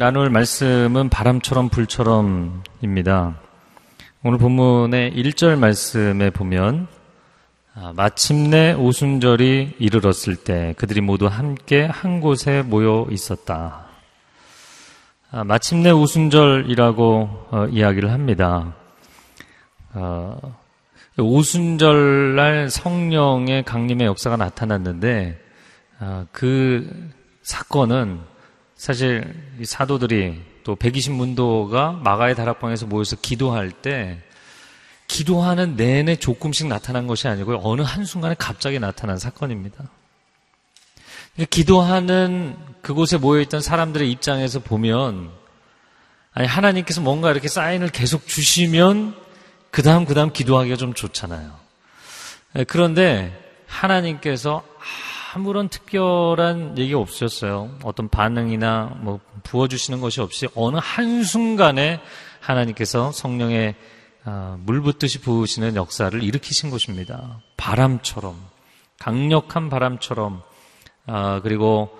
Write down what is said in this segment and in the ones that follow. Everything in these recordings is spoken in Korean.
아, 나눌 말씀은 바람처럼 불처럼입니다. 오늘 본문의 1절 말씀에 보면 아, 마침내 오순절이 이르렀을 때 그들이 모두 함께 한 곳에 모여 있었다. 아, 마침내 오순절이라고 어, 이야기를 합니다. 어, 오순절날 성령의 강림의 역사가 나타났는데 그 사건은 사실 이 사도들이 또 120문도가 마가의 다락방에서 모여서 기도할 때 기도하는 내내 조금씩 나타난 것이 아니고 어느 한순간에 갑자기 나타난 사건입니다. 그러니까 기도하는 그곳에 모여있던 사람들의 입장에서 보면 아니 하나님께서 뭔가 이렇게 사인을 계속 주시면 그 다음 그 다음 기도하기가 좀 좋잖아요. 그런데 하나님께서 아무런 특별한 얘기가 없으셨어요. 어떤 반응이나 뭐 부어주시는 것이 없이 어느 한순간에 하나님께서 성령의 아, 물 붓듯이 부으시는 역사를 일으키신 것입니다. 바람처럼, 강력한 바람처럼, 아, 그리고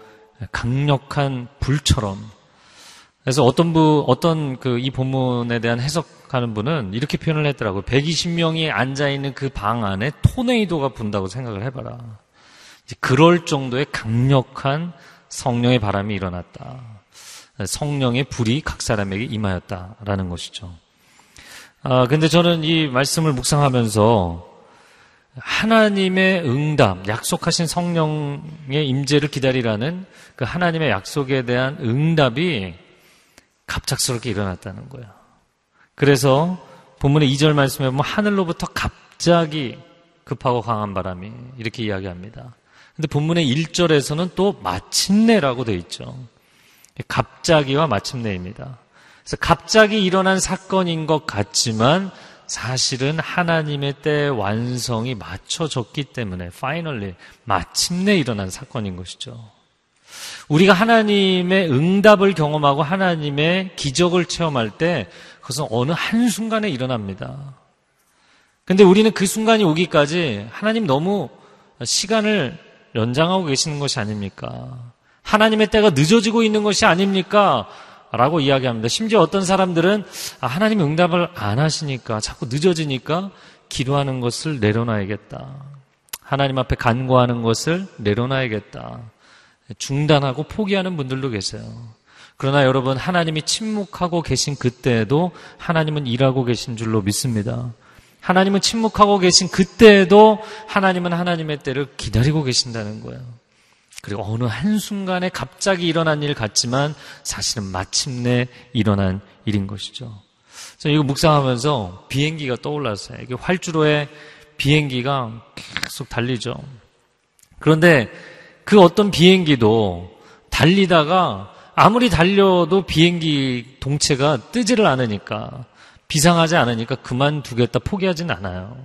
강력한 불처럼. 그래서 어떤 부, 어떤 그 이 본문에 대한 해석하는 분은 이렇게 표현을 했더라고요. 120명이 앉아있는 그 방 안에 토네이도가 분다고 생각을 해봐라. 그럴 정도의 강력한 성령의 바람이 일어났다. 성령의 불이 각 사람에게 임하였다라는 것이죠. 아, 근데 저는 이 말씀을 묵상하면서 하나님의 응답, 약속하신 성령의 임재를 기다리라는 그 하나님의 약속에 대한 응답이 갑작스럽게 일어났다는 거예요. 그래서 본문의 2절 말씀에 보면 하늘로부터 갑자기 급하고 강한 바람이 이렇게 이야기합니다. 근데 본문의 1절에서는 또 마침내라고 되어 있죠. 갑자기와 마침내입니다. 그래서 갑자기 일어난 사건인 것 같지만 사실은 하나님의 때 완성이 맞춰졌기 때문에 파이널리 마침내 일어난 사건인 것이죠. 우리가 하나님의 응답을 경험하고 하나님의 기적을 체험할 때 그것은 어느 한순간에 일어납니다. 근데 우리는 그 순간이 오기까지 하나님 너무 시간을 연장하고 계시는 것이 아닙니까? 하나님의 때가 늦어지고 있는 것이 아닙니까? 라고 이야기합니다. 심지어 어떤 사람들은 아, 하나님 응답을 안 하시니까 자꾸 늦어지니까 기도하는 것을 내려놔야겠다. 하나님 앞에 간구하는 것을 내려놔야겠다. 중단하고 포기하는 분들도 계세요. 그러나 여러분, 하나님이 침묵하고 계신 그때에도 하나님은 일하고 계신 줄로 믿습니다. 하나님은 침묵하고 계신 그때에도 하나님은 하나님의 때를 기다리고 계신다는 거예요. 그리고 어느 한순간에 갑자기 일어난 일 같지만 사실은 마침내 일어난 일인 것이죠. 저 이거 묵상하면서 비행기가 떠올랐어요. 이게 활주로에 비행기가 계속 달리죠. 그런데 그 어떤 비행기도 달리다가 아무리 달려도 비행기 동체가 뜨지를 않으니까 비상하지 않으니까 그만두겠다 포기하진 않아요.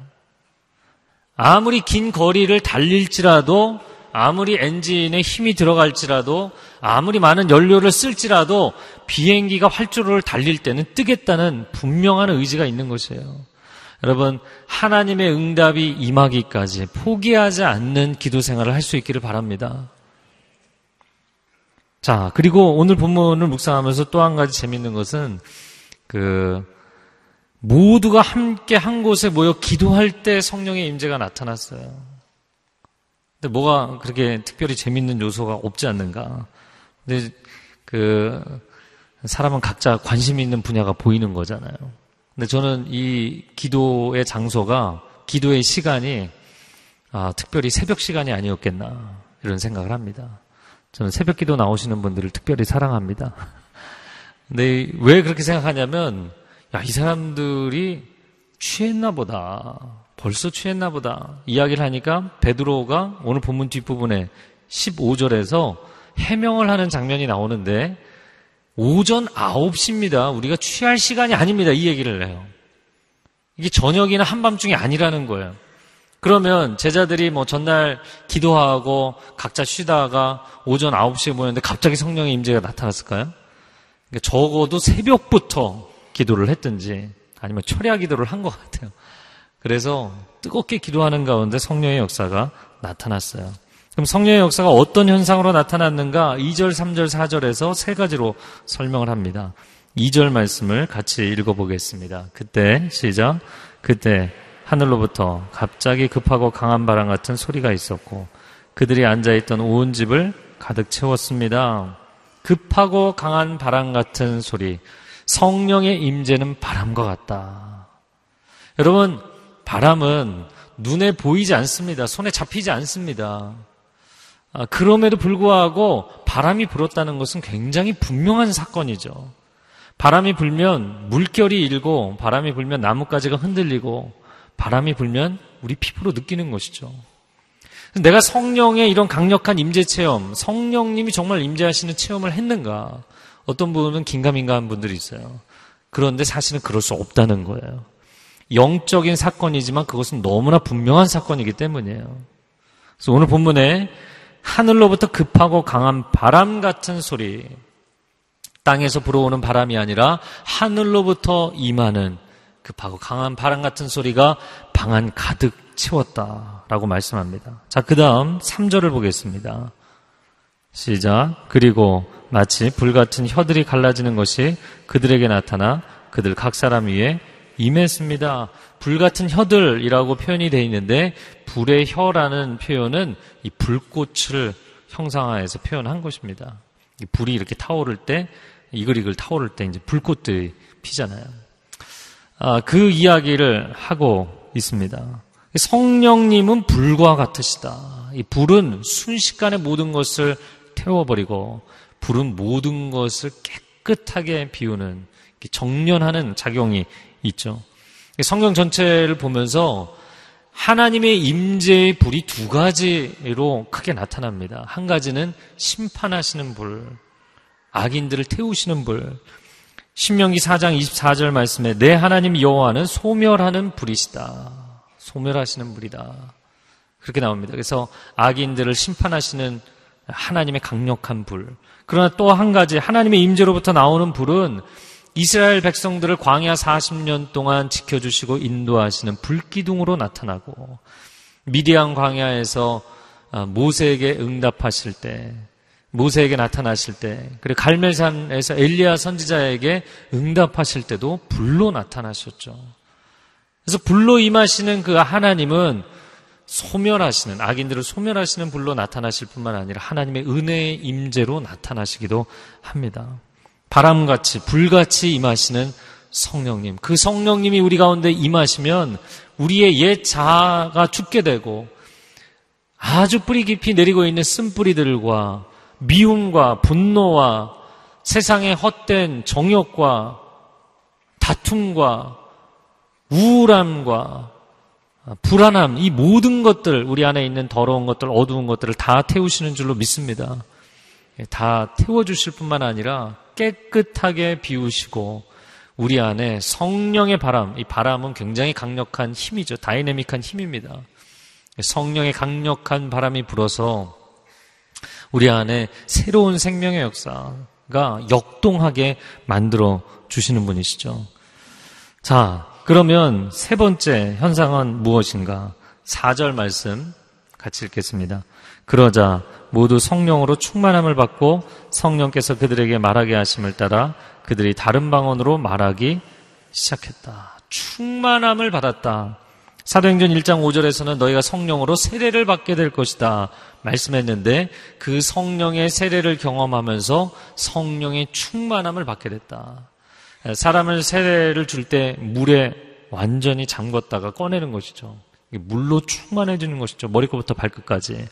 아무리 긴 거리를 달릴지라도 아무리 엔진에 힘이 들어갈지라도 아무리 많은 연료를 쓸지라도 비행기가 활주로를 달릴 때는 뜨겠다는 분명한 의지가 있는 것이에요. 여러분 하나님의 응답이 임하기까지 포기하지 않는 기도 생활을 할 수 있기를 바랍니다. 자 그리고 오늘 본문을 묵상하면서 또 한 가지 재밌는 것은 그 모두가 함께 한 곳에 모여 기도할 때 성령의 임재가 나타났어요. 근데 뭐가 그렇게 특별히 재밌는 요소가 없지 않는가? 근데 그 사람은 각자 관심 있는 분야가 보이는 거잖아요. 근데 저는 이 기도의 장소가 기도의 시간이 아, 특별히 새벽 시간이 아니었겠나 이런 생각을 합니다. 저는 새벽 기도 나오시는 분들을 특별히 사랑합니다. 근데 왜 그렇게 생각하냐면 야, 이 사람들이 취했나 보다. 벌써 취했나 보다. 이야기를 하니까 베드로가 오늘 본문 뒷부분에 15절에서 해명을 하는 장면이 나오는데 오전 9시입니다. 우리가 취할 시간이 아닙니다. 이 얘기를 해요. 이게 저녁이나 한밤중이 아니라는 거예요. 그러면 제자들이 뭐 전날 기도하고 각자 쉬다가 오전 9시에 모였는데 갑자기 성령의 임재가 나타났을까요? 그러니까 적어도 새벽부터 기도를 했든지 아니면 철야 기도를 한 것 같아요. 그래서 뜨겁게 기도하는 가운데 성령의 역사가 나타났어요. 그럼 성령의 역사가 어떤 현상으로 나타났는가? 2절, 3절, 4절에서 세 가지로 설명을 합니다. 2절 말씀을 같이 읽어보겠습니다. 그때, 시작. 그때 하늘로부터 갑자기 급하고 강한 바람 같은 소리가 있었고 그들이 앉아있던 온 집을 가득 채웠습니다. 급하고 강한 바람 같은 소리. 성령의 임재는 바람과 같다. 여러분, 바람은 눈에 보이지 않습니다. 손에 잡히지 않습니다. 아, 그럼에도 불구하고 바람이 불었다는 것은 굉장히 분명한 사건이죠. 바람이 불면 물결이 일고 바람이 불면 나뭇가지가 흔들리고 바람이 불면 우리 피부로 느끼는 것이죠. 내가 성령의 이런 강력한 임재 체험, 성령님이 정말 임재하시는 체험을 했는가? 어떤 분은 긴가민가한 분들이 있어요. 그런데 사실은 그럴 수 없다는 거예요. 영적인 사건이지만 그것은 너무나 분명한 사건이기 때문이에요. 그래서 오늘 본문에 하늘로부터 급하고 강한 바람 같은 소리, 땅에서 불어오는 바람이 아니라 하늘로부터 임하는 급하고 강한 바람 같은 소리가 방 안 가득 채웠다라고 말씀합니다. 자, 그 다음 3절을 보겠습니다. 시작. 그리고 마치 불 같은 혀들이 갈라지는 것이 그들에게 나타나 그들 각 사람 위에 임했습니다. 불 같은 혀들이라고 표현이 되어 있는데 불의 혀라는 표현은 이 불꽃을 형상화해서 표현한 것입니다. 불이 이렇게 타오를 때 이글이글 타오를 때 이제 불꽃들이 피잖아요. 아, 그 이야기를 하고 있습니다. 성령님은 불과 같으시다. 이 불은 순식간에 모든 것을 태워버리고 불은 모든 것을 깨끗하게 비우는 정련하는 작용이 있죠. 성경 전체를 보면서 하나님의 임재의 불이 두 가지로 크게 나타납니다. 한 가지는 심판하시는 불, 악인들을 태우시는 불. 신명기 4장 24절 말씀에 내 하나님 여호와는 소멸하는 불이시다. 소멸하시는 불이다. 그렇게 나옵니다. 그래서 악인들을 심판하시는 하나님의 강력한 불. 그러나 또 한 가지 하나님의 임재로부터 나오는 불은 이스라엘 백성들을 광야 40년 동안 지켜주시고 인도하시는 불기둥으로 나타나고 미디안 광야에서 모세에게 응답하실 때 모세에게 나타나실 때, 그리고 갈멜산에서 엘리야 선지자에게 응답하실 때도 불로 나타나셨죠. 그래서 불로 임하시는 그 하나님은 소멸하시는 악인들을 소멸하시는 불로 나타나실 뿐만 아니라 하나님의 은혜의 임재로 나타나시기도 합니다. 바람같이 불같이 임하시는 성령님. 그 성령님이 우리 가운데 임하시면 우리의 옛 자아가 죽게 되고 아주 뿌리 깊이 내리고 있는 쓴뿌리들과 미움과 분노와 세상의 헛된 정욕과 다툼과 우울함과 불안함, 이 모든 것들, 우리 안에 있는 더러운 것들, 어두운 것들을 다 태우시는 줄로 믿습니다. 예, 다 태워주실 뿐만 아니라 깨끗하게 비우시고 우리 안에 성령의 바람, 이 바람은 굉장히 강력한 힘이죠. 다이내믹한 힘입니다. 성령의 강력한 바람이 불어서 우리 안에 새로운 생명의 역사가 역동하게 만들어 주시는 분이시죠. 자, 그러면 세 번째 현상은 무엇인가? 4절 말씀 같이 읽겠습니다. 그러자 모두 성령으로 충만함을 받고 성령께서 그들에게 말하게 하심을 따라 그들이 다른 방언으로 말하기 시작했다. 충만함을 받았다. 사도행전 1장 5절에서는 너희가 성령으로 세례를 받게 될 것이다. 말씀했는데 그 성령의 세례를 경험하면서 성령의 충만함을 받게 됐다. 사람을 세례를 줄 때 물에 완전히 잠궜다가 꺼내는 것이죠. 물로 충만해지는 것이죠. 머리끝부터 발끝까지.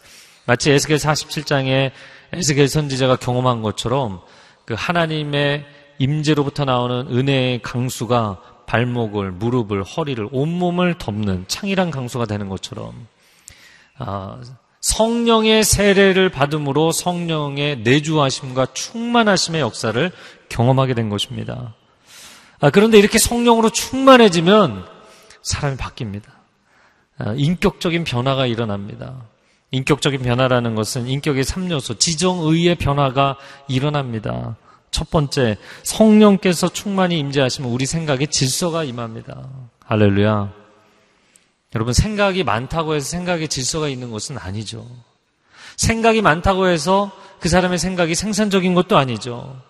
마치 에스겔 47장에 에스겔 선지자가 경험한 것처럼 그 하나님의 임재로부터 나오는 은혜의 강수가 발목을, 무릎을, 허리를, 온몸을 덮는 창이란 강수가 되는 것처럼 아, 성령의 세례를 받음으로 성령의 내주하심과 충만하심의 역사를 경험하게 된 것입니다. 아, 그런데 이렇게 성령으로 충만해지면 사람이 바뀝니다. 아, 인격적인 변화가 일어납니다. 인격적인 변화라는 것은 인격의 3요소, 지정의의 변화가 일어납니다. 첫 번째, 성령께서 충만히 임재하시면 우리 생각에 질서가 임합니다. 할렐루야. 여러분, 생각이 많다고 해서 생각에 질서가 있는 것은 아니죠. 생각이 많다고 해서 그 사람의 생각이 생산적인 것도 아니죠.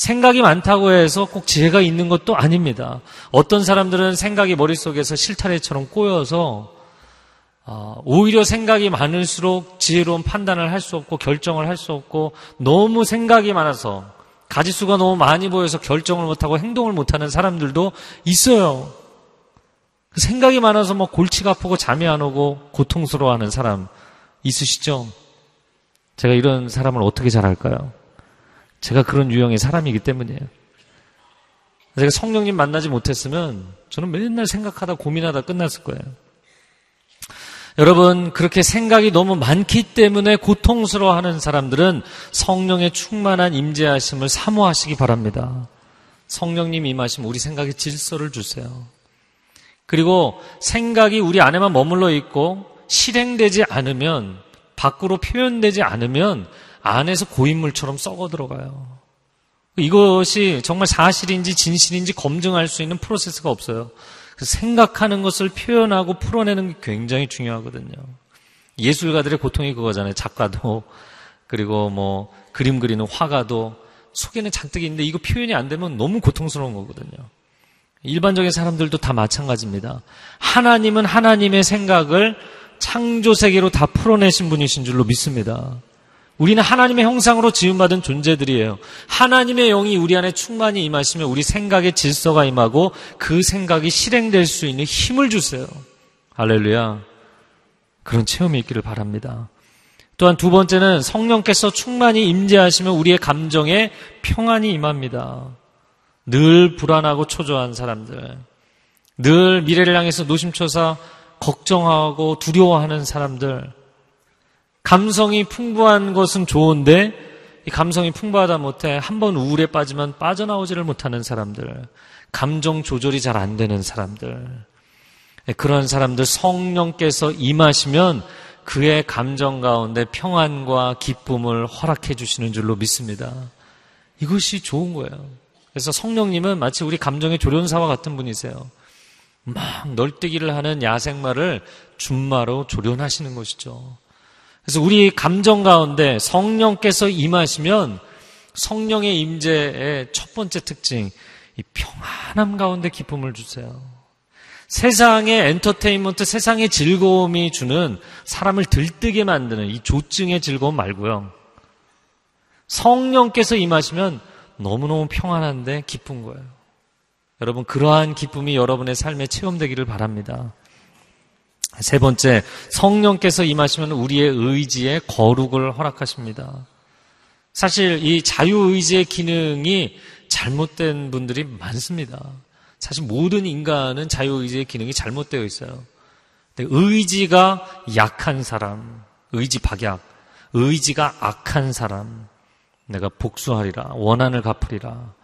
생각이 많다고 해서 꼭 지혜가 있는 것도 아닙니다. 어떤 사람들은 생각이 머릿속에서 실타래처럼 꼬여서 아, 오히려 생각이 많을수록 지혜로운 판단을 할 수 없고 결정을 할 수 없고 너무 생각이 많아서 가지수가 너무 많이 보여서 결정을 못하고 행동을 못하는 사람들도 있어요. 그 생각이 많아서 뭐 골치가 아프고 잠이 안 오고 고통스러워하는 사람 있으시죠? 제가 이런 사람을 어떻게 잘 알까요? 제가 그런 유형의 사람이기 때문이에요. 제가 성령님 만나지 못했으면 저는 맨날 생각하다 고민하다 끝났을 거예요. 여러분, 그렇게 생각이 너무 많기 때문에 고통스러워 하는 사람들은 성령의 충만한 임재하심을 사모하시기 바랍니다. 성령님 임하시면 우리 생각에 질서를 주세요. 그리고 생각이 우리 안에만 머물러 있고 실행되지 않으면 밖으로 표현되지 않으면 안에서 고인물처럼 썩어 들어가요. 이것이 정말 사실인지 진실인지 검증할 수 있는 프로세스가 없어요. 생각하는 것을 표현하고 풀어내는 게 굉장히 중요하거든요. 예술가들의 고통이 그거잖아요. 작가도 그리고 뭐 그림 그리는 화가도 속에는 잔뜩 있는데 이거 표현이 안 되면 너무 고통스러운 거거든요. 일반적인 사람들도 다 마찬가지입니다. 하나님은 하나님의 생각을 창조 세계로 다 풀어내신 분이신 줄로 믿습니다. 우리는 하나님의 형상으로 지음받은 존재들이에요. 하나님의 영이 우리 안에 충만히 임하시면 우리 생각의 질서가 임하고 그 생각이 실행될 수 있는 힘을 주세요. 할렐루야. 그런 체험이 있기를 바랍니다. 또한 두 번째는 성령께서 충만히 임재하시면 우리의 감정에 평안이 임합니다. 늘 불안하고 초조한 사람들, 늘 미래를 향해서 노심초사 걱정하고 두려워하는 사람들, 감성이 풍부한 것은 좋은데 이 감성이 풍부하다 못해 한 번 우울에 빠지면 빠져나오지를 못하는 사람들, 감정 조절이 잘 안 되는 사람들, 예, 그런 사람들 성령께서 임하시면 그의 감정 가운데 평안과 기쁨을 허락해 주시는 줄로 믿습니다. 이것이 좋은 거예요. 그래서 성령님은 마치 우리 감정의 조련사와 같은 분이세요. 막 널뛰기를 하는 야생마를 준마로 조련하시는 것이죠. 그래서 우리 감정 가운데 성령께서 임하시면 성령의 임재의 첫 번째 특징, 이 평안함 가운데 기쁨을 주세요. 세상의 엔터테인먼트, 세상의 즐거움이 주는 사람을 들뜨게 만드는 이 조증의 즐거움 말고요. 성령께서 임하시면 너무너무 평안한데 기쁜 거예요. 여러분, 그러한 기쁨이 여러분의 삶에 체험되기를 바랍니다. 세 번째, 성령께서 임하시면 우리의 의지에 거룩을 허락하십니다. 사실 이 자유의지의 기능이 잘못된 분들이 많습니다. 사실 모든 인간은 자유의지의 기능이 잘못되어 있어요. 의지가 약한 사람, 의지 박약, 의지가 악한 사람, 내가 복수하리라, 원한을 갚으리라,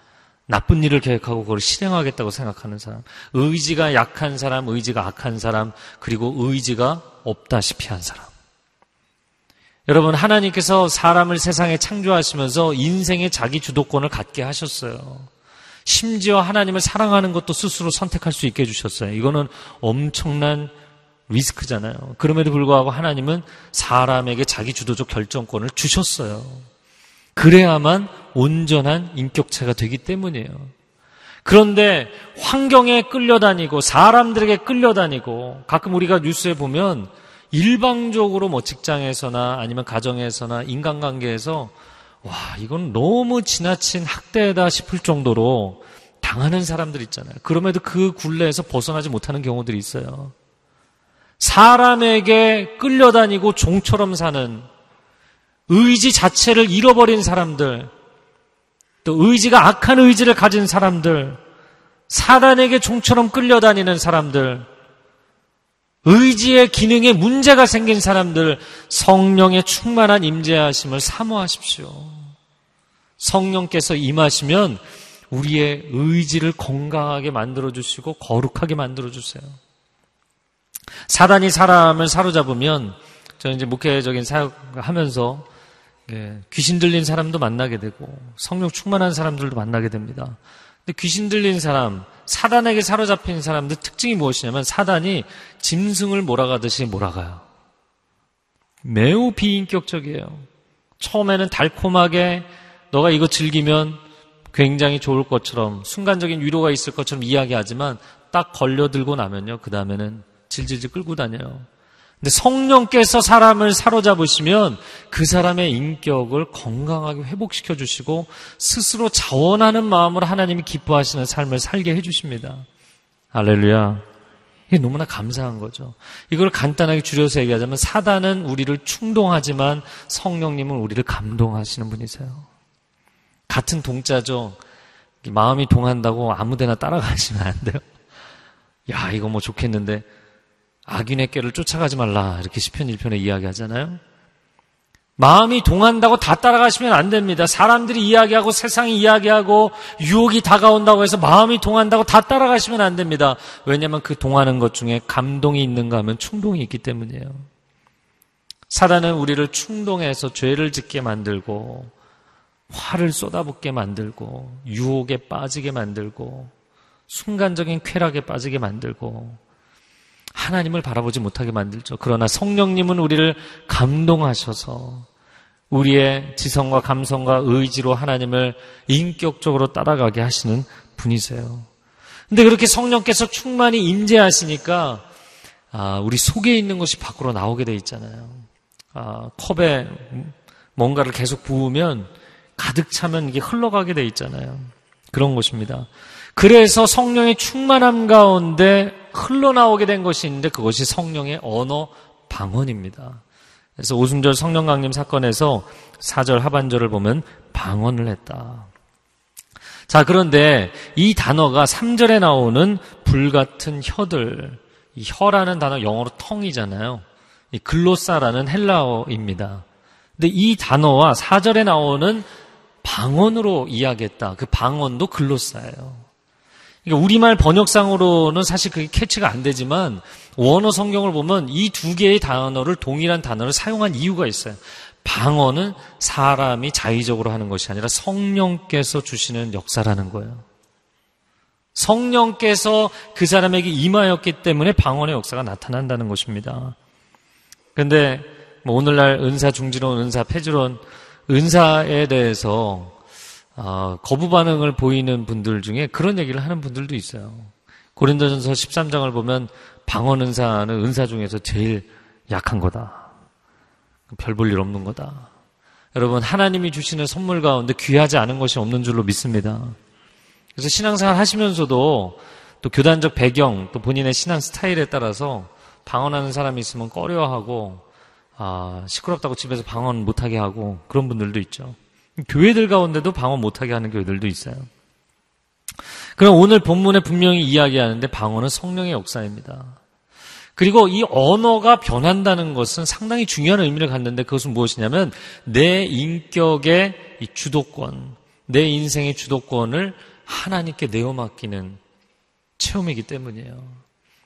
나쁜 일을 계획하고 그걸 실행하겠다고 생각하는 사람, 의지가 약한 사람, 의지가 악한 사람, 그리고 의지가 없다시피 한 사람. 여러분, 하나님께서 사람을 세상에 창조하시면서 인생의 자기 주도권을 갖게 하셨어요. 심지어 하나님을 사랑하는 것도 스스로 선택할 수 있게 해주셨어요. 이거는 엄청난 리스크잖아요. 그럼에도 불구하고 하나님은 사람에게 자기 주도적 결정권을 주셨어요. 그래야만 온전한 인격체가 되기 때문이에요. 그런데 환경에 끌려다니고 사람들에게 끌려다니고 가끔 우리가 뉴스에 보면 일방적으로 뭐 직장에서나 아니면 가정에서나 인간관계에서 와, 이건 너무 지나친 학대다 싶을 정도로 당하는 사람들 있잖아요. 그럼에도 그 굴레에서 벗어나지 못하는 경우들이 있어요. 사람에게 끌려다니고 종처럼 사는 의지 자체를 잃어버린 사람들, 또 의지가 악한 의지를 가진 사람들, 사단에게 종처럼 끌려다니는 사람들, 의지의 기능에 문제가 생긴 사람들, 성령의 충만한 임재하심을 사모하십시오. 성령께서 임하시면 우리의 의지를 건강하게 만들어주시고 거룩하게 만들어주세요. 사단이 사람을 사로잡으면 저는 이제 목회적인 사역을 하면서 예, 귀신 들린 사람도 만나게 되고 성령 충만한 사람들도 만나게 됩니다. 근데 귀신 들린 사람, 사단에게 사로잡힌 사람들 특징이 무엇이냐면 사단이 짐승을 몰아가듯이 몰아가요. 매우 비인격적이에요. 처음에는 달콤하게 너가 이거 즐기면 굉장히 좋을 것처럼 순간적인 위로가 있을 것처럼 이야기하지만 딱 걸려들고 나면요. 그 다음에는 질질질 끌고 다녀요. 근데 성령께서 사람을 사로잡으시면 그 사람의 인격을 건강하게 회복시켜 주시고 스스로 자원하는 마음으로 하나님이 기뻐하시는 삶을 살게 해 주십니다. 할렐루야. 이게 너무나 감사한 거죠. 이걸 간단하게 줄여서 얘기하자면 사단은 우리를 충동하지만 성령님은 우리를 감동하시는 분이세요. 같은 동자죠. 마음이 동한다고 아무데나 따라가시면 안 돼요. 야, 이거 뭐 좋겠는데 악인의 꾀를 쫓아가지 말라. 이렇게 시편 1편에 이야기하잖아요. 마음이 동한다고 다 따라가시면 안 됩니다. 사람들이 이야기하고 세상이 이야기하고 유혹이 다가온다고 해서 마음이 동한다고 다 따라가시면 안 됩니다. 왜냐하면 그 동하는 것 중에 감동이 있는가 하면 충동이 있기 때문이에요. 사단은 우리를 충동해서 죄를 짓게 만들고 화를 쏟아붓게 만들고 유혹에 빠지게 만들고 순간적인 쾌락에 빠지게 만들고 하나님을 바라보지 못하게 만들죠. 그러나 성령님은 우리를 감동하셔서 우리의 지성과 감성과 의지로 하나님을 인격적으로 따라가게 하시는 분이세요. 근데 그렇게 성령께서 충만히 임재하시니까 아, 우리 속에 있는 것이 밖으로 나오게 돼 있잖아요. 아, 컵에 뭔가를 계속 부으면 가득 차면 이게 흘러가게 돼 있잖아요. 그런 것입니다. 그래서 성령의 충만함 가운데 흘러나오게 된 것이 있는데 그것이 성령의 언어 방언입니다. 그래서 오순절 성령 강림 사건에서 4절 하반절을 보면 방언을 했다. 자, 그런데 이 단어가 3절에 나오는 불같은 혀들, 이 혀라는 단어 영어로 텅이잖아요. 이 글로사라는 헬라어입니다. 근데 이 단어와 4절에 나오는 방언으로 이야기했다. 그 방언도 글로사예요. 그러니까 우리말 번역상으로는 사실 그게 캐치가 안 되지만 원어 성경을 보면 이 두 개의 단어를 동일한 단어를 사용한 이유가 있어요. 방언은 사람이 자의적으로 하는 것이 아니라 성령께서 주시는 역사라는 거예요. 성령께서 그 사람에게 임하였기 때문에 방언의 역사가 나타난다는 것입니다. 그런데 뭐 오늘날 은사 중지론, 은사 폐지론, 은사에 대해서 어, 거부 반응을 보이는 분들 중에 그런 얘기를 하는 분들도 있어요. 고린도전서 13장을 보면 방언 은사는 은사 중에서 제일 약한 거다. 별 볼 일 없는 거다. 여러분 하나님이 주시는 선물 가운데 귀하지 않은 것이 없는 줄로 믿습니다. 그래서 신앙생활 하시면서도 또 교단적 배경 또 본인의 신앙 스타일에 따라서 방언하는 사람이 있으면 꺼려하고 아, 시끄럽다고 집에서 방언 못하게 하고 그런 분들도 있죠. 교회들 가운데도 방언 못하게 하는 교회들도 있어요. 그럼 오늘 본문에 분명히 이야기하는데 방언은 성령의 역사입니다. 그리고 이 언어가 변한다는 것은 상당히 중요한 의미를 갖는데 그것은 무엇이냐면 내 인격의 주도권, 내 인생의 주도권을 하나님께 내어 맡기는 체험이기 때문이에요.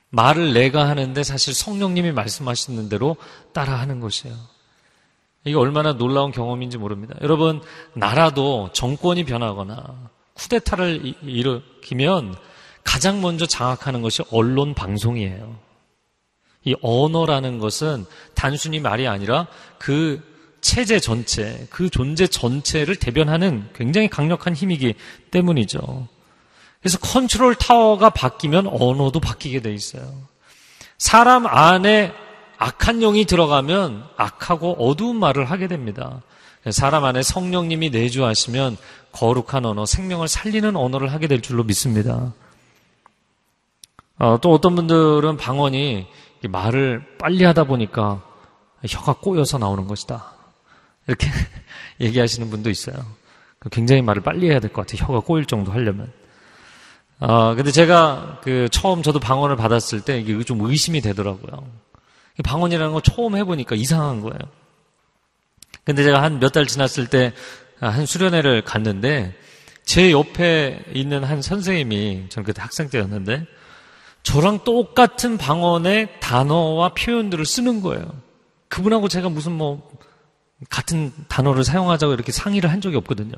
말을 내가 하는데 사실 성령님이 말씀하시는 대로 따라 하는 것이에요. 이게 얼마나 놀라운 경험인지 모릅니다. 여러분, 나라도 정권이 변하거나 쿠데타를 일으키면 가장 먼저 장악하는 것이 언론 방송이에요. 이 언어라는 것은 단순히 말이 아니라 그 체제 전체, 그 존재 전체를 대변하는 굉장히 강력한 힘이기 때문이죠. 그래서 컨트롤 타워가 바뀌면 언어도 바뀌게 돼 있어요. 사람 안에 악한 영이 들어가면 악하고 어두운 말을 하게 됩니다. 사람 안에 성령님이 내주하시면 거룩한 언어, 생명을 살리는 언어를 하게 될 줄로 믿습니다. 어, 또 어떤 분들은 방언이 말을 빨리 하다 보니까 혀가 꼬여서 나오는 것이다. 이렇게 얘기하시는 분도 있어요. 굉장히 말을 빨리 해야 될 것 같아요. 혀가 꼬일 정도 하려면. 어, 근데 제가 그 처음 저도 방언을 받았을 때 이게 좀 의심이 되더라고요. 방언이라는 거 처음 해보니까 이상한 거예요. 근데 제가 한 몇 달 지났을 때 한 수련회를 갔는데 제 옆에 있는 한 선생님이 저는 그때 학생 때였는데 저랑 똑같은 방언의 단어와 표현들을 쓰는 거예요. 그분하고 제가 무슨 뭐 같은 단어를 사용하자고 이렇게 상의를 한 적이 없거든요.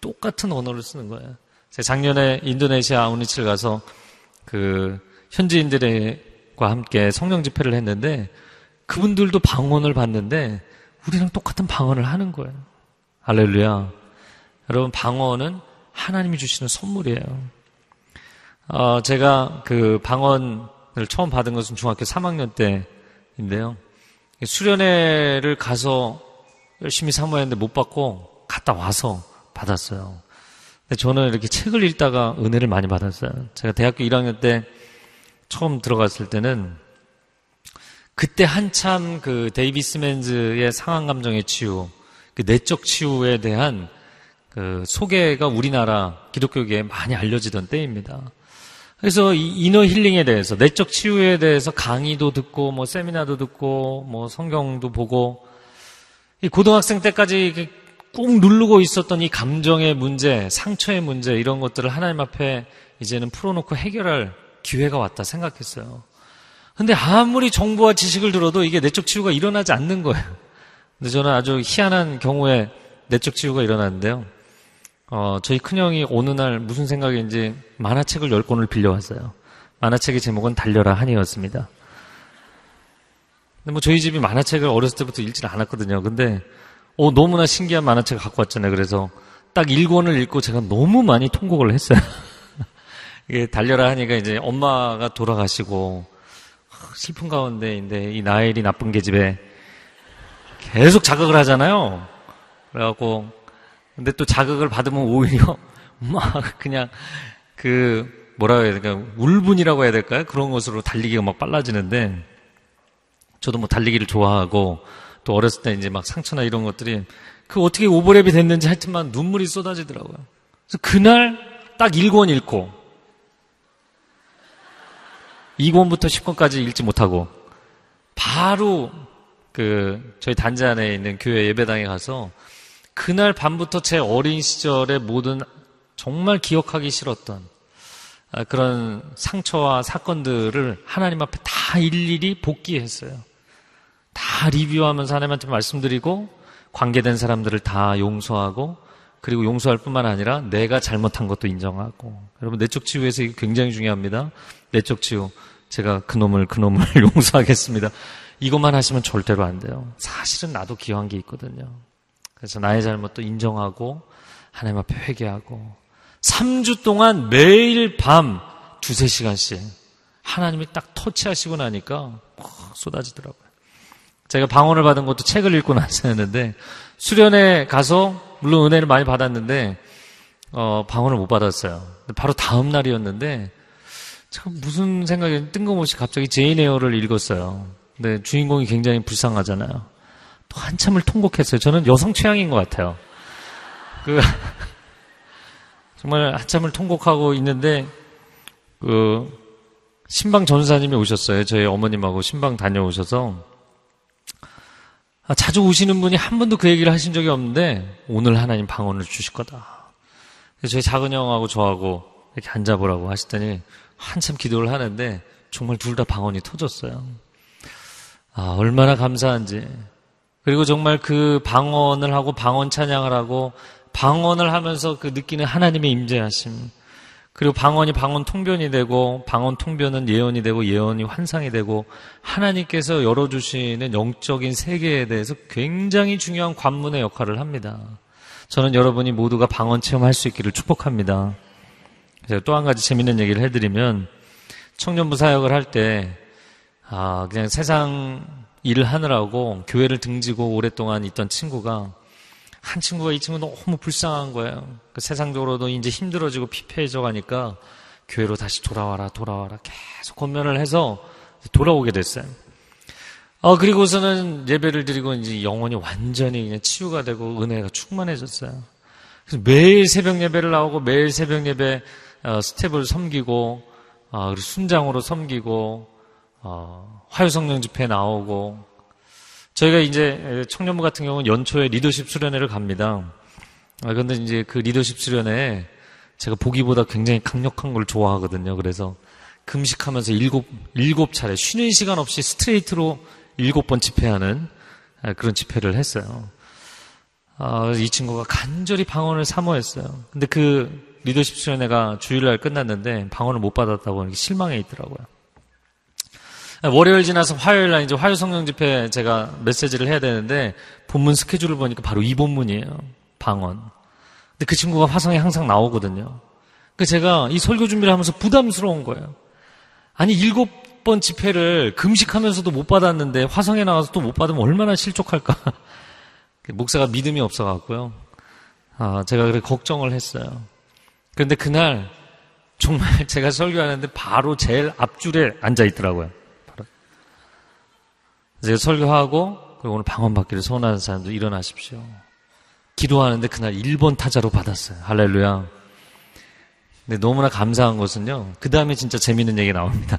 똑같은 언어를 쓰는 거예요. 제가 작년에 인도네시아 아우니치를 가서 그 현지인들 과 함께 성령 집회를 했는데 그분들도 방언을 받는데 우리랑 똑같은 방언을 하는 거예요. 할렐루야. 여러분 방언은 하나님이 주시는 선물이에요. 어, 제가 그 방언을 처음 받은 것은 중학교 3학년 때인데요. 수련회를 가서 열심히 사모했는데 못 받고 갔다 와서 받았어요. 근데 저는 이렇게 책을 읽다가 은혜를 많이 받았어요. 제가 대학교 1학년 때 처음 들어갔을 때는 그때 한참 그 데이비스 맨즈의 상한 감정의 치유, 그 내적 치유에 대한 그 소개가 우리나라 기독교계에 많이 알려지던 때입니다. 그래서 이 이너 힐링에 대해서 내적 치유에 대해서 강의도 듣고 뭐 세미나도 듣고 뭐 성경도 보고 이 고등학생 때까지 꾹 누르고 있었던 이 감정의 문제, 상처의 문제 이런 것들을 하나님 앞에 이제는 풀어놓고 해결할 기회가 왔다 생각했어요. 근데 아무리 정보와 지식을 들어도 이게 내적 치유가 일어나지 않는 거예요. 근데 저는 아주 희한한 경우에 내적 치유가 일어났는데요. 어, 저희 큰형이 어느 날 무슨 생각인지 만화책을 10권을 빌려왔어요. 만화책의 제목은 달려라 한이었습니다. 근데 뭐 저희 집이 만화책을 어렸을 때부터 읽지는 않았거든요. 근데 어, 너무나 신기한 만화책을 갖고 왔잖아요. 그래서 딱 1권을 읽고 제가 너무 많이 통곡을 했어요. 이게 달려라 하니까 이제 엄마가 돌아가시고 슬픈 가운데인데 이 나일이 나쁜 계집에 계속 자극을 하잖아요. 그래갖고 근데 또 자극을 받으면 오히려 막 그냥 그 뭐라고 해야 될까 울분이라고 해야 될까요? 그런 것으로 달리기가 막 빨라지는데 저도 뭐 달리기를 좋아하고 또 어렸을 때 이제 막 상처나 이런 것들이 그 어떻게 오버랩이 됐는지 하여튼만 눈물이 쏟아지더라고요. 그래서 그날 딱 1권 읽고 2권부터 10권까지 읽지 못하고 바로 그 저희 단지 안에 있는 교회 예배당에 가서 그날 밤부터 제 어린 시절의 모든 정말 기억하기 싫었던 아, 그런 상처와 사건들을 하나님 앞에 다 일일이 복귀했어요. 다 리뷰하면서 하나님한테 말씀드리고 관계된 사람들을 다 용서하고 그리고 용서할 뿐만 아니라 내가 잘못한 것도 인정하고 여러분 내적 치유에서 이게 굉장히 중요합니다. 내적 치유. 제가 그놈을 그놈을 용서하겠습니다. 이것만 하시면 절대로 안 돼요. 사실은 나도 기여한 게 있거든요. 그래서 나의 잘못도 인정하고 하나님 앞에 회개하고 3주 동안 매일 밤 두세 시간씩 하나님이 딱 터치하시고 나니까 쏟아지더라고요. 제가 방언을 받은 것도 책을 읽고 나서였는데 수련회 가서 물론 은혜를 많이 받았는데 어, 방언을 못 받았어요. 바로 다음 날이었는데 참 무슨 생각이 뜬금없이 갑자기 제인 에어를 읽었어요. 근데 주인공이 굉장히 불쌍하잖아요. 또 한참을 통곡했어요. 저는 여성 취향인 것 같아요. 그 정말 한참을 통곡하고 있는데 그 신방 전사님이 오셨어요. 저희 어머님하고 신방 다녀오셔서 아, 자주 오시는 분이 한 번도 그 얘기를 하신 적이 없는데 오늘 하나님 방언을 주실 거다. 그래서 저희 작은 형하고 저하고 이렇게 앉아보라고 하시더니 한참 기도를 하는데 정말 둘 다 방언이 터졌어요. 아, 얼마나 감사한지. 그리고 정말 그 방언을 하고 방언 찬양을 하고 방언을 하면서 그 느끼는 하나님의 임재하심. 그리고 방언이 방언 통변이 되고 방언 통변은 예언이 되고 예언이 환상이 되고 하나님께서 열어주시는 영적인 세계에 대해서 굉장히 중요한 관문의 역할을 합니다. 저는 여러분이 모두가 방언 체험할 수 있기를 축복합니다. 또 한 가지 재밌는 얘기를 해드리면 청년부 사역을 할 때 아, 그냥 세상 일을 하느라고 교회를 등지고 오랫동안 있던 친구가 한 친구가 이 친구 너무 불쌍한 거예요. 그 세상적으로도 이제 힘들어지고 피폐해져 가니까 교회로 다시 돌아와라, 돌아와라 계속 권면을 해서 돌아오게 됐어요. 어, 그리고서는 예배를 드리고 이제 영혼이 완전히 그냥 치유가 되고 은혜가 충만해졌어요. 그래서 매일 새벽 예배를 나오고 매일 새벽 예배 어, 스텝을 섬기고 어, 그리고 순장으로 섬기고 어, 화요성령 집회 나오고 저희가 이제 청년부 같은 경우는 연초에 리더십 수련회를 갑니다. 아, 근데 이제 그 리더십 수련회에 제가 보기보다 굉장히 강력한 걸 좋아하거든요. 그래서 금식하면서 일곱, 일곱 차례 쉬는 시간 없이 스트레이트로 일곱 번 집회하는 아, 그런 집회를 했어요. 아, 이 친구가 간절히 방언을 사모했어요. 근데 그 리더십 수련회가 주일날 끝났는데 방언을 못 받았다고 실망해 있더라고요. 월요일 지나서 화요일 날 이제 화요 성령 집회 제가 메시지를 해야 되는데 본문 스케줄을 보니까 바로 이 본문이에요. 방언. 근데 그 친구가 화성에 항상 나오거든요. 그 제가 이 설교 준비를 하면서 부담스러운 거예요. 아니 일곱 번 집회를 금식하면서도 못 받았는데 화성에 나가서 또 못 받으면 얼마나 실족할까. 목사가 믿음이 없어갖고요. 아, 제가 그래 걱정을 했어요. 그런데 그날 정말 제가 설교하는데 바로 제일 앞줄에 앉아 있더라고요. 제가 설교하고 그리고 오늘 방언 받기를 소원하는 사람들 일어나십시오. 기도하는데 그날 1번 타자로 받았어요. 할렐루야. 근데 너무나 감사한 것은요. 그 다음에 진짜 재밌는 얘기 나옵니다.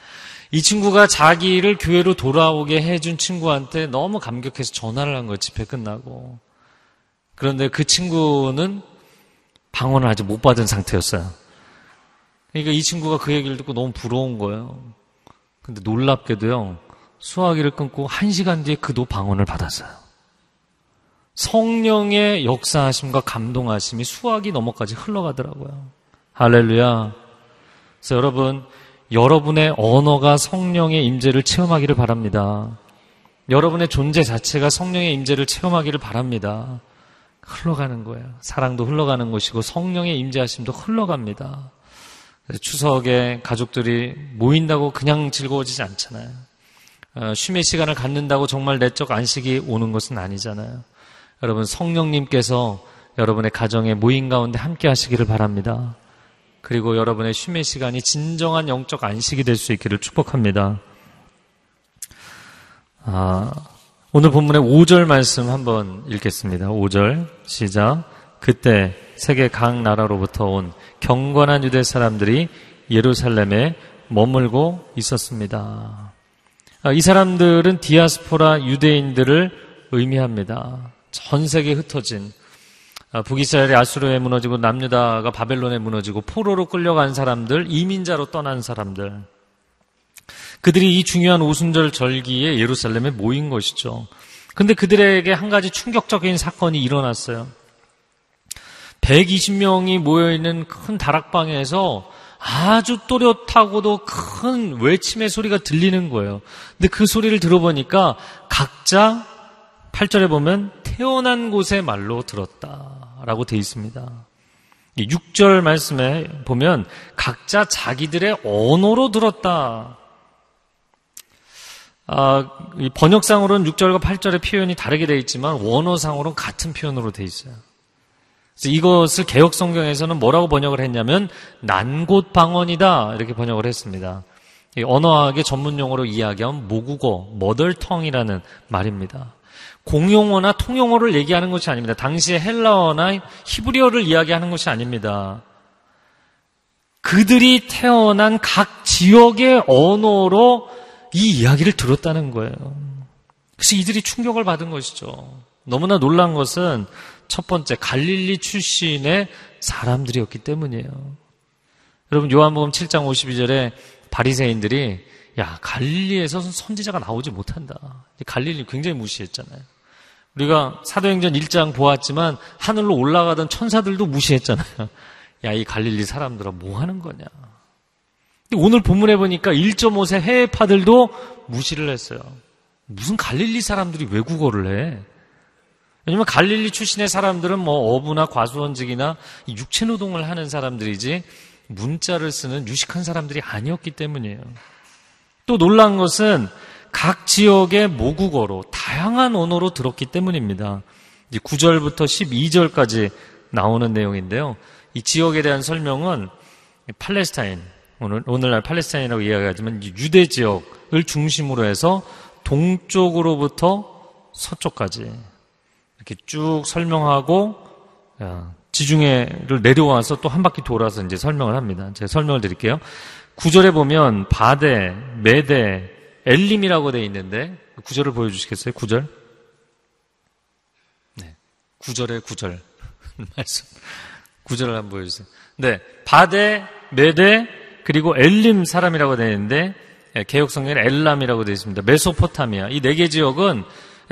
이 친구가 자기를 교회로 돌아오게 해준 친구한테 너무 감격해서 전화를 한 거예요. 집회 끝나고. 그런데 그 친구는 방언을 아직 못 받은 상태였어요. 그러니까 이 친구가 그 얘기를 듣고 너무 부러운 거예요. 근데 놀랍게도요, 수화기를 끊고 한 시간 뒤에 그도 방언을 받았어요. 성령의 역사하심과 감동하심이 수화기 넘어까지 흘러가더라고요. 할렐루야. 그래서 여러분, 여러분의 언어가 성령의 임재를 체험하기를 바랍니다. 여러분의 존재 자체가 성령의 임재를 체험하기를 바랍니다. 흘러가는 거예요. 사랑도 흘러가는 것이고 성령의 임재하심도 흘러갑니다. 추석에 가족들이 모인다고 그냥 즐거워지지 않잖아요. 어, 쉼의 시간을 갖는다고 정말 내적 안식이 오는 것은 아니잖아요. 여러분 성령님께서 여러분의 가정의 모임 가운데 함께 하시기를 바랍니다. 그리고 여러분의 쉼의 시간이 진정한 영적 안식이 될 수 있기를 축복합니다. 아, 오늘 본문의 5절 말씀 한번 읽겠습니다. 5절 시작. 그때 세계 각 나라로부터 온 경건한 유대 사람들이 예루살렘에 머물고 있었습니다. 아, 이 사람들은 디아스포라 유대인들을 의미합니다. 전 세계에 흩어진 아, 북이스라엘이 아수르에 무너지고 남유다가 바벨론에 무너지고 포로로 끌려간 사람들, 이민자로 떠난 사람들. 그들이 이 중요한 오순절 절기에 예루살렘에 모인 것이죠. 근데 그들에게 한 가지 충격적인 사건이 일어났어요. 120명이 모여있는 큰 다락방에서 아주 또렷하고도 큰 외침의 소리가 들리는 거예요. 근데 그 소리를 들어보니까 각자 8절에 보면 태어난 곳의 말로 들었다라고 돼 있습니다. 6절 말씀에 보면 각자 자기들의 언어로 들었다. 아, 번역상으로는 6절과 8절의 표현이 다르게 되어 있지만 원어상으로는 같은 표현으로 되어 있어요. 이것을 개혁 성경에서는 뭐라고 번역을 했냐면 난곳 방언이다 이렇게 번역을 했습니다. 언어학의 전문 용어로 이야기하면 모국어, 머덜텅이라는 말입니다. 공용어나 통용어를 얘기하는 것이 아닙니다. 당시에 헬라어나 히브리어를 이야기하는 것이 아닙니다. 그들이 태어난 각 지역의 언어로 이 이야기를 들었다는 거예요. 그래서 이들이 충격을 받은 것이죠. 너무나 놀란 것은 첫 번째 갈릴리 출신의 사람들이었기 때문이에요. 여러분 요한복음 7장 52절에 바리새인들이 야 갈릴리에서 선지자가 나오지 못한다. 갈릴리 굉장히 무시했잖아요. 우리가 사도행전 1장 보았지만 하늘로 올라가던 천사들도 무시했잖아요. 야 이 갈릴리 사람들아 뭐 하는 거냐. 오늘 본문에 보니까 1.5세 해외파들도 무시를 했어요. 무슨 갈릴리 사람들이 외국어를 해? 왜냐면 갈릴리 출신의 사람들은 뭐 어부나 과수원직이나 육체 노동을 하는 사람들이지 문자를 쓰는 유식한 사람들이 아니었기 때문이에요. 또 놀란 것은 각 지역의 모국어로 다양한 언어로 들었기 때문입니다. 9절부터 12절까지 나오는 내용인데요. 이 지역에 대한 설명은 팔레스타인, 오늘, 오늘날 팔레스타인이라고 이야기하지만 유대 지역을 중심으로 해서 동쪽으로부터 서쪽까지 이렇게 쭉 설명하고 지중해를 내려와서 또 한 바퀴 돌아서 이제 설명을 합니다. 제가 설명을 드릴게요. 구절에 보면 바데, 메데, 엘림이라고 되어 있는데 구절을 보여주시겠어요? 구절? 네, 구절에 구절 말씀. 구절을 한번 보여주세요. 네, 바데, 메데, 그리고 엘림 사람이라고 되어 있는데 예, 개혁 성경에 엘람이라고 되어 있습니다. 메소포타미아 이 네 개 지역은 네,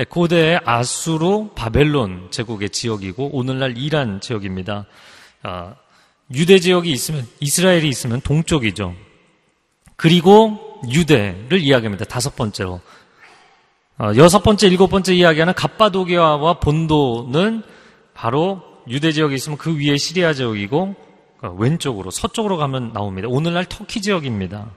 고대의 아수르 바벨론 제국의 지역이고 오늘날 이란 지역입니다. 아, 유대 지역이 있으면 이스라엘이 있으면 동쪽이죠. 그리고 유대를 이야기합니다. 다섯 번째로. 어, 여섯 번째, 일곱 번째 이야기하는 갑바도기아와 본도는 바로 유대 지역에 있으면 그 위에 시리아 지역이고 어, 왼쪽으로 서쪽으로 가면 나옵니다. 오늘날 터키 지역입니다.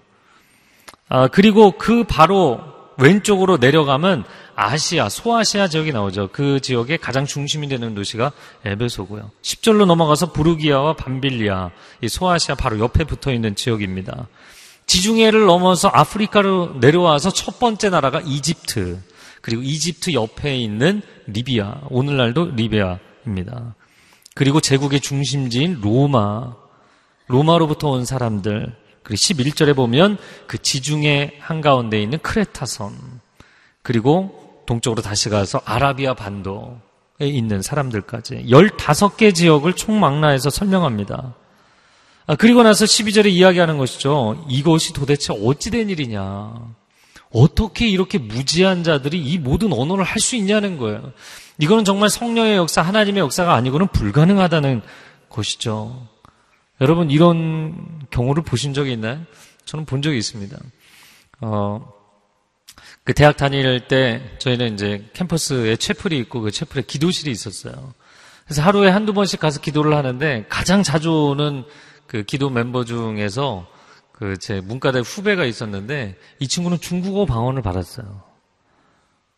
아, 그리고 그 바로 왼쪽으로 내려가면 아시아, 소아시아 지역이 나오죠. 그 지역의 가장 중심이 되는 도시가 에베소고요. 10절로 넘어가서 부르기아와 밤빌리아, 이 소아시아 바로 옆에 붙어 있는 지역입니다. 지중해를 넘어서 아프리카로 내려와서 첫 번째 나라가 이집트, 그리고 이집트 옆에 있는 리비아, 오늘날도 리비아입니다. 그리고 제국의 중심지인 로마, 로마로부터 온 사람들, 그리고 11절에 보면 그 지중해 한가운데 있는 크레타섬, 그리고 동쪽으로 다시 가서 아라비아 반도에 있는 사람들까지 15개 지역을 총망라해서 설명합니다. 아, 그리고 나서 12절에 이야기하는 것이죠. 이것이 도대체 어찌된 일이냐. 어떻게 이렇게 무지한 자들이 이 모든 언어를 할 수 있냐는 거예요. 이거는 정말 성령의 역사, 하나님의 역사가 아니고는 불가능하다는 것이죠. 여러분 이런 경우를 보신 적이 있나요? 저는 본 적이 있습니다. 어, 그 대학 다닐 때 저희는 이제 캠퍼스에 채플이 있고 그 채플에 기도실이 있었어요. 그래서 하루에 한두 번씩 가서 기도를 하는데 가장 자주 오는 그 기도 멤버 중에서 그 제 문과대 후배가 있었는데 이 친구는 중국어 방언을 받았어요.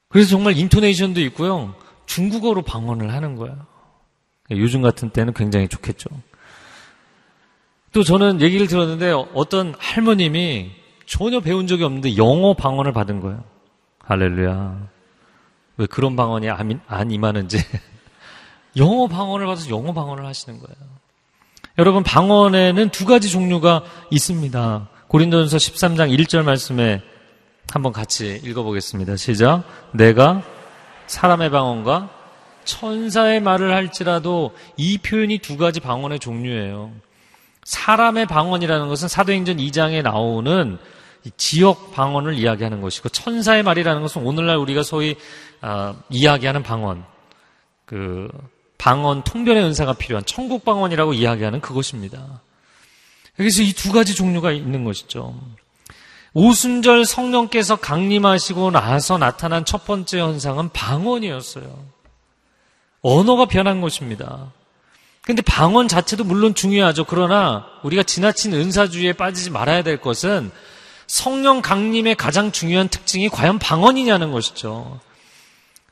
그래서 정말 인토네이션도 있고요. 중국어로 방언을 하는 거예요. 요즘 같은 때는 굉장히 좋겠죠. 또 저는 얘기를 들었는데 어떤 할머님이 전혀 배운 적이 없는데 영어 방언을 받은 거예요. 할렐루야. 왜 그런 방언이 안 임하는지. 영어 방언을 받아서 영어 방언을 하시는 거예요. 여러분, 방언에는 두 가지 종류가 있습니다. 고린도전서 13장 1절 말씀에 한번 같이 읽어보겠습니다. 시작. 내가 사람의 방언과 천사의 말을 할지라도 이 표현이 두 가지 방언의 종류예요. 사람의 방언이라는 것은 사도행전 2장에 나오는 지역 방언을 이야기하는 것이고 천사의 말이라는 것은 오늘날 우리가 소위 어, 이야기하는 방언, 그 방언 통변의 은사가 필요한 천국 방언이라고 이야기하는 그것입니다. 여기서 이 두 가지 종류가 있는 것이죠. 오순절 성령께서 강림하시고 나서 나타난 첫 번째 현상은 방언이었어요. 언어가 변한 것입니다. 근데 방언 자체도 물론 중요하죠. 그러나 우리가 지나친 은사주의에 빠지지 말아야 될 것은 성령 강림의 가장 중요한 특징이 과연 방언이냐는 것이죠.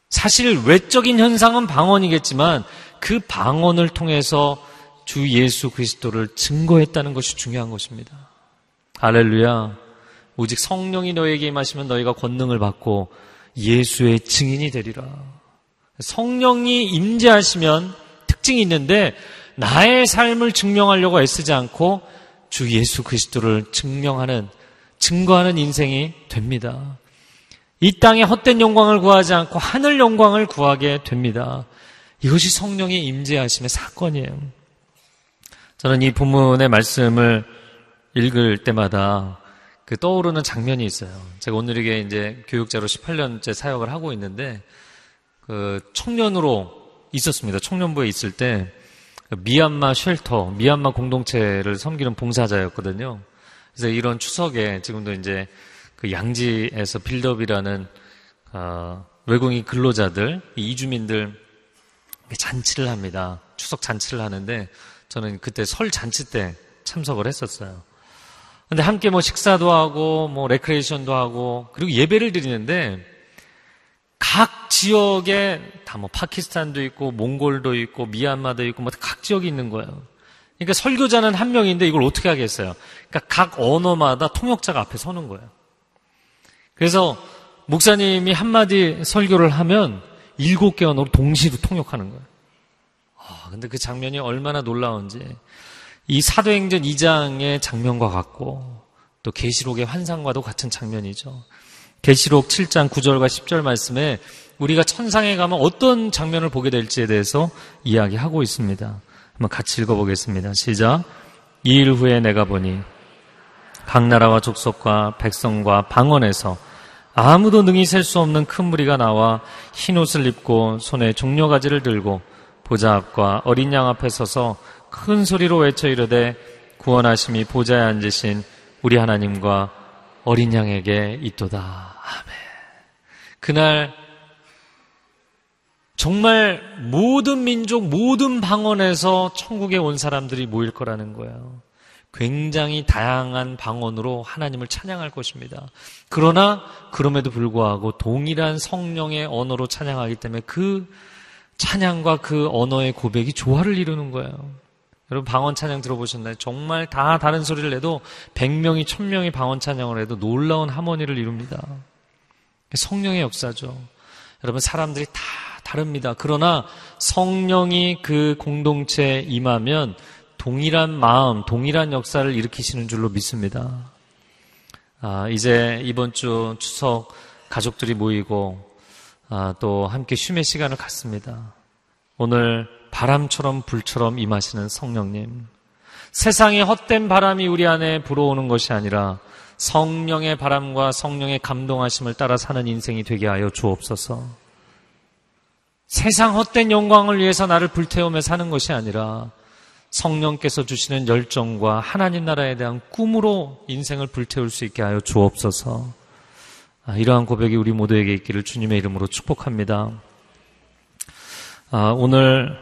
사실 외적인 현상은 방언이겠지만 그 방언을 통해서 주 예수 그리스도를 증거했다는 것이 중요한 것입니다. 할렐루야. 오직 성령이 너에게 임하시면 너희가 권능을 받고 예수의 증인이 되리라. 성령이 임재하시면 특징이 있는데 나의 삶을 증명하려고 애쓰지 않고 주 예수 그리스도를 증명하는 증거하는 인생이 됩니다. 이 땅에 헛된 영광을 구하지 않고 하늘 영광을 구하게 됩니다. 이것이 성령의 임재하심의 사건이에요. 저는 이 본문의 말씀을 읽을 때마다 그 떠오르는 장면이 있어요. 제가 오늘 이게 이제 교육자로 18년째 사역을 하고 있는데 그 청년으로 있었습니다. 청년부에 있을 때 미얀마 쉘터, 미얀마 공동체를 섬기는 봉사자였거든요. 그래서 이런 추석에 지금도 이제 그 양지에서 빌드업이라는 어, 외국인 근로자들, 이주민들 잔치를 합니다. 추석 잔치를 하는데 저는 그때 설 잔치 때 참석을 했었어요. 근데 함께 뭐 식사도 하고 뭐 레크레이션도 하고 그리고 예배를 드리는데 각 지역에 다 뭐 파키스탄도 있고 몽골도 있고 미얀마도 있고 뭐 각 지역이 있는 거예요. 그러니까 설교자는 한 명인데 이걸 어떻게 하겠어요? 그러니까 각 언어마다 통역자가 앞에 서는 거예요. 그래서 목사님이 한마디 설교를 하면 일곱 개 언어로 동시로 통역하는 거예요. 아, 근데 그 장면이 얼마나 놀라운지 이 사도행전 2장의 장면과 같고 또 계시록의 환상과도 같은 장면이죠. 계시록 7장 9절과 10절 말씀에 우리가 천상에 가면 어떤 장면을 보게 될지에 대해서 이야기하고 있습니다. 한번 같이 읽어보겠습니다. 시작. 이 일 후에 내가 보니 각 나라와 족속과 백성과 방언에서 아무도 능히 셀 수 없는 큰 무리가 나와 흰 옷을 입고 손에 종려가지를 들고 보좌 앞과 어린 양 앞에 서서 큰 소리로 외쳐 이르되 구원하심이 보좌에 앉으신 우리 하나님과 어린 양에게 있도다. 아멘. 그날 정말 모든 민족, 모든 방언에서 천국에 온 사람들이 모일 거라는 거예요. 굉장히 다양한 방언으로 하나님을 찬양할 것입니다. 그러나 그럼에도 불구하고 동일한 성령의 언어로 찬양하기 때문에 그 찬양과 그 언어의 고백이 조화를 이루는 거예요. 여러분 방언 찬양 들어보셨나요? 정말 다 다른 소리를 내도 100명이 1000명이 방언 찬양을 해도 놀라운 하모니를 이룹니다. 성령의 역사죠. 여러분 사람들이 다 다릅니다. 그러나 성령이 그 공동체에 임하면 동일한 마음, 동일한 역사를 일으키시는 줄로 믿습니다. 아, 이제 이번 주 추석 가족들이 모이고 아, 또 함께 쉼의 시간을 갖습니다. 오늘 바람처럼 불처럼 임하시는 성령님. 세상의 헛된 바람이 우리 안에 불어오는 것이 아니라 성령의 바람과 성령의 감동하심을 따라 사는 인생이 되게 하여 주옵소서. 세상 헛된 영광을 위해서 나를 불태우며 사는 것이 아니라 성령께서 주시는 열정과 하나님 나라에 대한 꿈으로 인생을 불태울 수 있게 하여 주옵소서. 아, 이러한 고백이 우리 모두에게 있기를 주님의 이름으로 축복합니다. 아, 오늘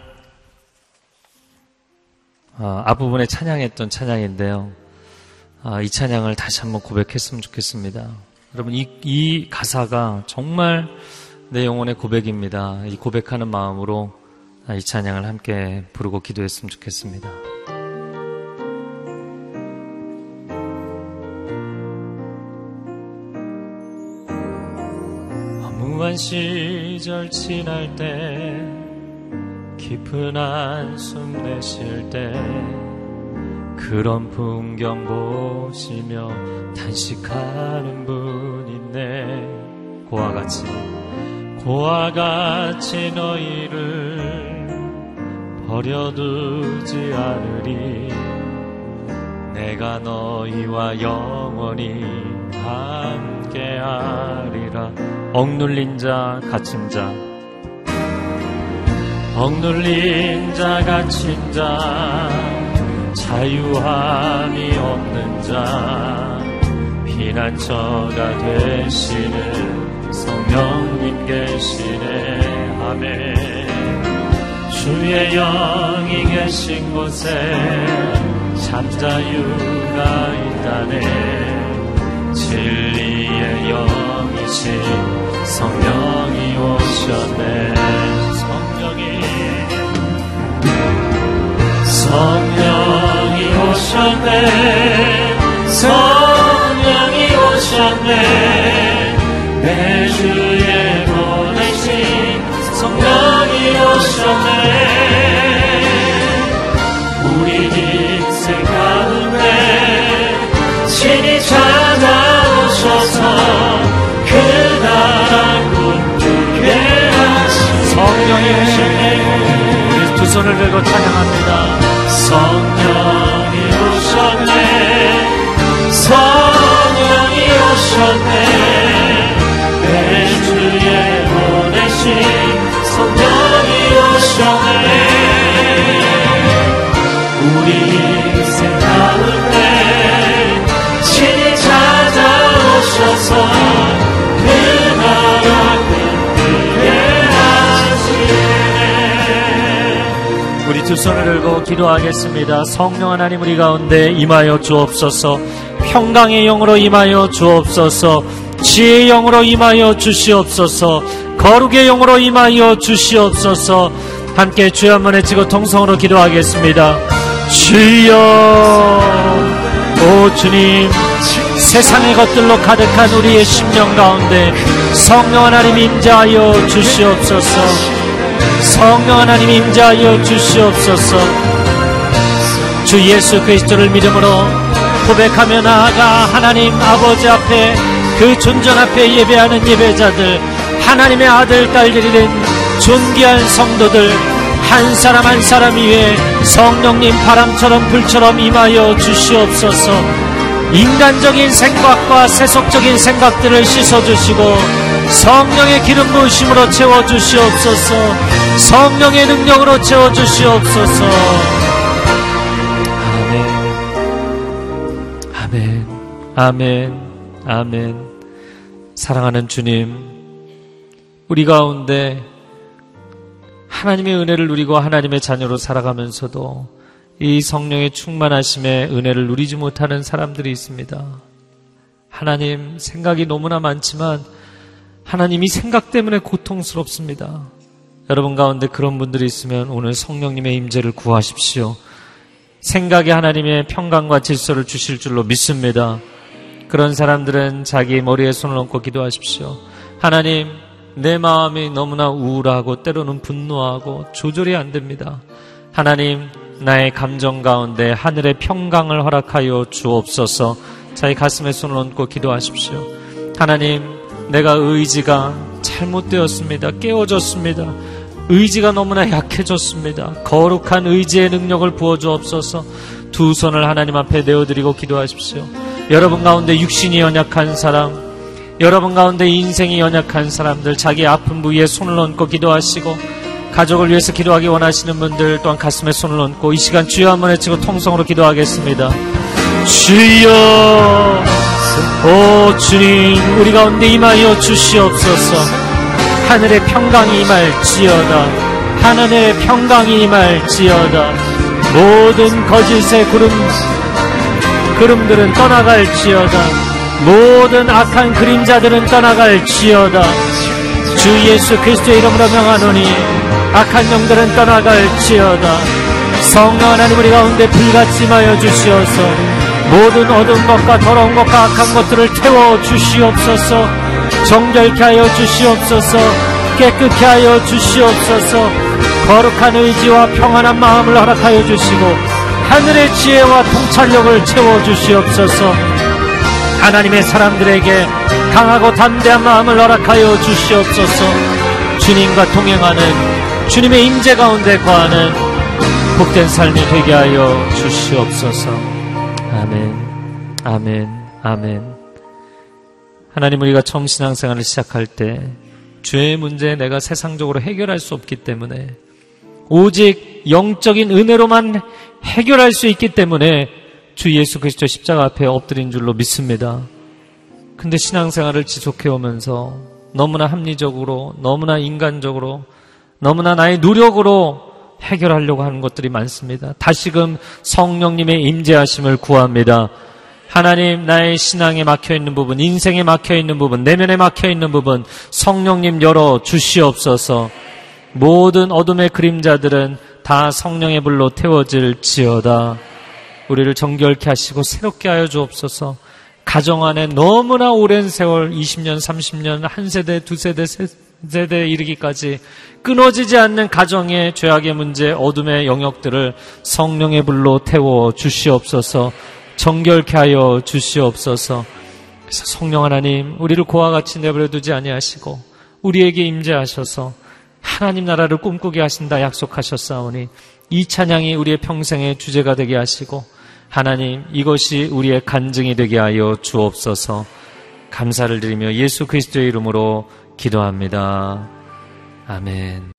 아, 앞부분에 찬양했던 찬양인데요. 아, 이 찬양을 다시 한번 고백했으면 좋겠습니다. 여러분 이, 이 가사가 정말 내 영혼의 고백입니다. 이 고백하는 마음으로 이 찬양을 함께 부르고 기도했으면 좋겠습니다. 허무한 시절 지날 때 깊은 한숨 내쉴 때 그런 풍경 보시며 단식하는 분 있네 고와 같이 고와 같이 너희를 버려두지 않으리. 내가 너희와 영원히 함께하리라. 억눌린 자 갇힌 자. 억눌린 자 갇힌 자. 자유함이 없는 자. 피난처가 되시는 성령님 계시네. 아멘. 주의 영이 계신 곳에 잠자유가 있다네. 진리의 영이신 성령이 오셨네. 성령이. 성령이 오셨네 우리 인생 가운데 신이 찾아오셔서 그 나라 꿈꾸게 성령이 오셨네 두 손을 들고 찬양합니다. 성령이 오셨네. 성령이 오셨네 두 손을 들고 기도하겠습니다. 성령 하나님 우리 가운데 임하여 주옵소서. 평강의 영으로 임하여 주옵소서. 지혜의 영으로 임하여 주시옵소서. 거룩의 영으로 임하여 주시옵소서. 함께 주여 한번 외치고 통성으로 기도하겠습니다. 주여 오 주님 세상의 것들로 가득한 우리의 심령 가운데 성령 하나님 임자하여 주시옵소서 성령 하나님 임자하여 주시옵소서 주 예수 그리스도를 믿음으로 고백하며 나아가 하나님 아버지 앞에 그 존전 앞에 예배하는 예배자들, 하나님의 아들, 딸들이 된 존귀한 성도들, 한 사람 한 사람 위에 성령님 바람처럼 불처럼 임하여 주시옵소서. 인간적인 생각과 세속적인 생각들을 씻어주시고 성령의 기름 부으심으로 채워주시옵소서. 성령의 능력으로 채워주시옵소서. 아멘. 아멘. 아멘. 아멘. 사랑하는 주님, 우리 가운데 하나님의 은혜를 누리고 하나님의 자녀로 살아가면서도 이 성령의 충만하심의 은혜를 누리지 못하는 사람들이 있습니다. 하나님 생각이 너무나 많지만 하나님이 생각 때문에 고통스럽습니다. 여러분 가운데 그런 분들이 있으면 오늘 성령님의 임재를 구하십시오. 생각에 하나님의 평강과 질서를 주실 줄로 믿습니다. 그런 사람들은 자기 머리에 손을 얹고 기도하십시오. 하나님, 내 마음이 너무나 우울하고 때로는 분노하고 조절이 안 됩니다. 하나님, 나의 감정 가운데 하늘의 평강을 허락하여 주옵소서 자기 가슴에 손을 얹고 기도하십시오. 하나님, 내가 의지가 잘못되었습니다. 깨어졌습니다. 의지가 너무나 약해졌습니다. 거룩한 의지의 능력을 부어주옵소서 두 손을 하나님 앞에 내어드리고 기도하십시오. 여러분 가운데 육신이 연약한 사람, 여러분 가운데 인생이 연약한 사람들, 자기 아픈 부위에 손을 얹고 기도하시고, 가족을 위해서 기도하기 원하시는 분들 또한 가슴에 손을 얹고 이 시간 주여 한번 외치고 통성으로 기도하겠습니다. 주여, 오 주님, 우리 가운데 임하여 주시옵소서. 하늘의 평강이 임할지어다. 하늘의 평강이 임할지어다. 모든 거짓의 구름 그름들은 떠나갈지어다. 모든 악한 그림자들은 떠나갈지어다. 주 예수 그리스도의 이름으로 명하노니 악한 영들은 떠나갈지어다. 성령 하나님 우리 가운데 불같이하여 주시어서 모든 어두운 것과 더러운 것과 악한 것들을 태워 주시옵소서. 정결케 하여 주시옵소서. 깨끗케 하여 주시옵소서. 거룩한 의지와 평안한 마음을 허락하여 주시고 하늘의 지혜와 통찰력을 채워 주시옵소서 하나님의 사람들에게 강하고 담대한 마음을 허락하여 주시옵소서 주님과 동행하는 주님의 임재 가운데 거하는 복된 삶이 되게 하여 주시옵소서 아멘 아멘 아멘 하나님 우리가 처음 신앙생활을 시작할 때 죄의 문제 내가 세상적으로 해결할 수 없기 때문에 오직 영적인 은혜로만 해결할 수 있기 때문에 주 예수 그리스도 십자가 앞에 엎드린 줄로 믿습니다. 근데 신앙생활을 지속해 오면서 너무나 합리적으로, 너무나 인간적으로, 너무나 나의 노력으로 해결하려고 하는 것들이 많습니다. 다시금 성령님의 임재하심을 구합니다. 하나님 나의 신앙에 막혀 있는 부분, 인생에 막혀 있는 부분, 내면에 막혀 있는 부분 성령님 열어 주시옵소서. 모든 어둠의 그림자들은 다 성령의 불로 태워질지어다. 우리를 정결케 하시고 새롭게 하여 주옵소서. 가정 안에 너무나 오랜 세월 20년, 30년, 한 세대, 두 세대, 세 세대에 이르기까지 끊어지지 않는 가정의 죄악의 문제, 어둠의 영역들을 성령의 불로 태워 주시옵소서. 정결케 하여 주시옵소서. 그래서 성령 하나님, 우리를 고와 같이 내버려 두지 아니하시고 우리에게 임재하셔서 하나님 나라를 꿈꾸게 하신다 약속하셨사오니 이 찬양이 우리의 평생의 주제가 되게 하시고 하나님 이것이 우리의 간증이 되게 하여 주옵소서 감사를 드리며 예수 그리스도의 이름으로 기도합니다. 아멘.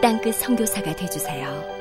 땅끝 성교사가 되주세요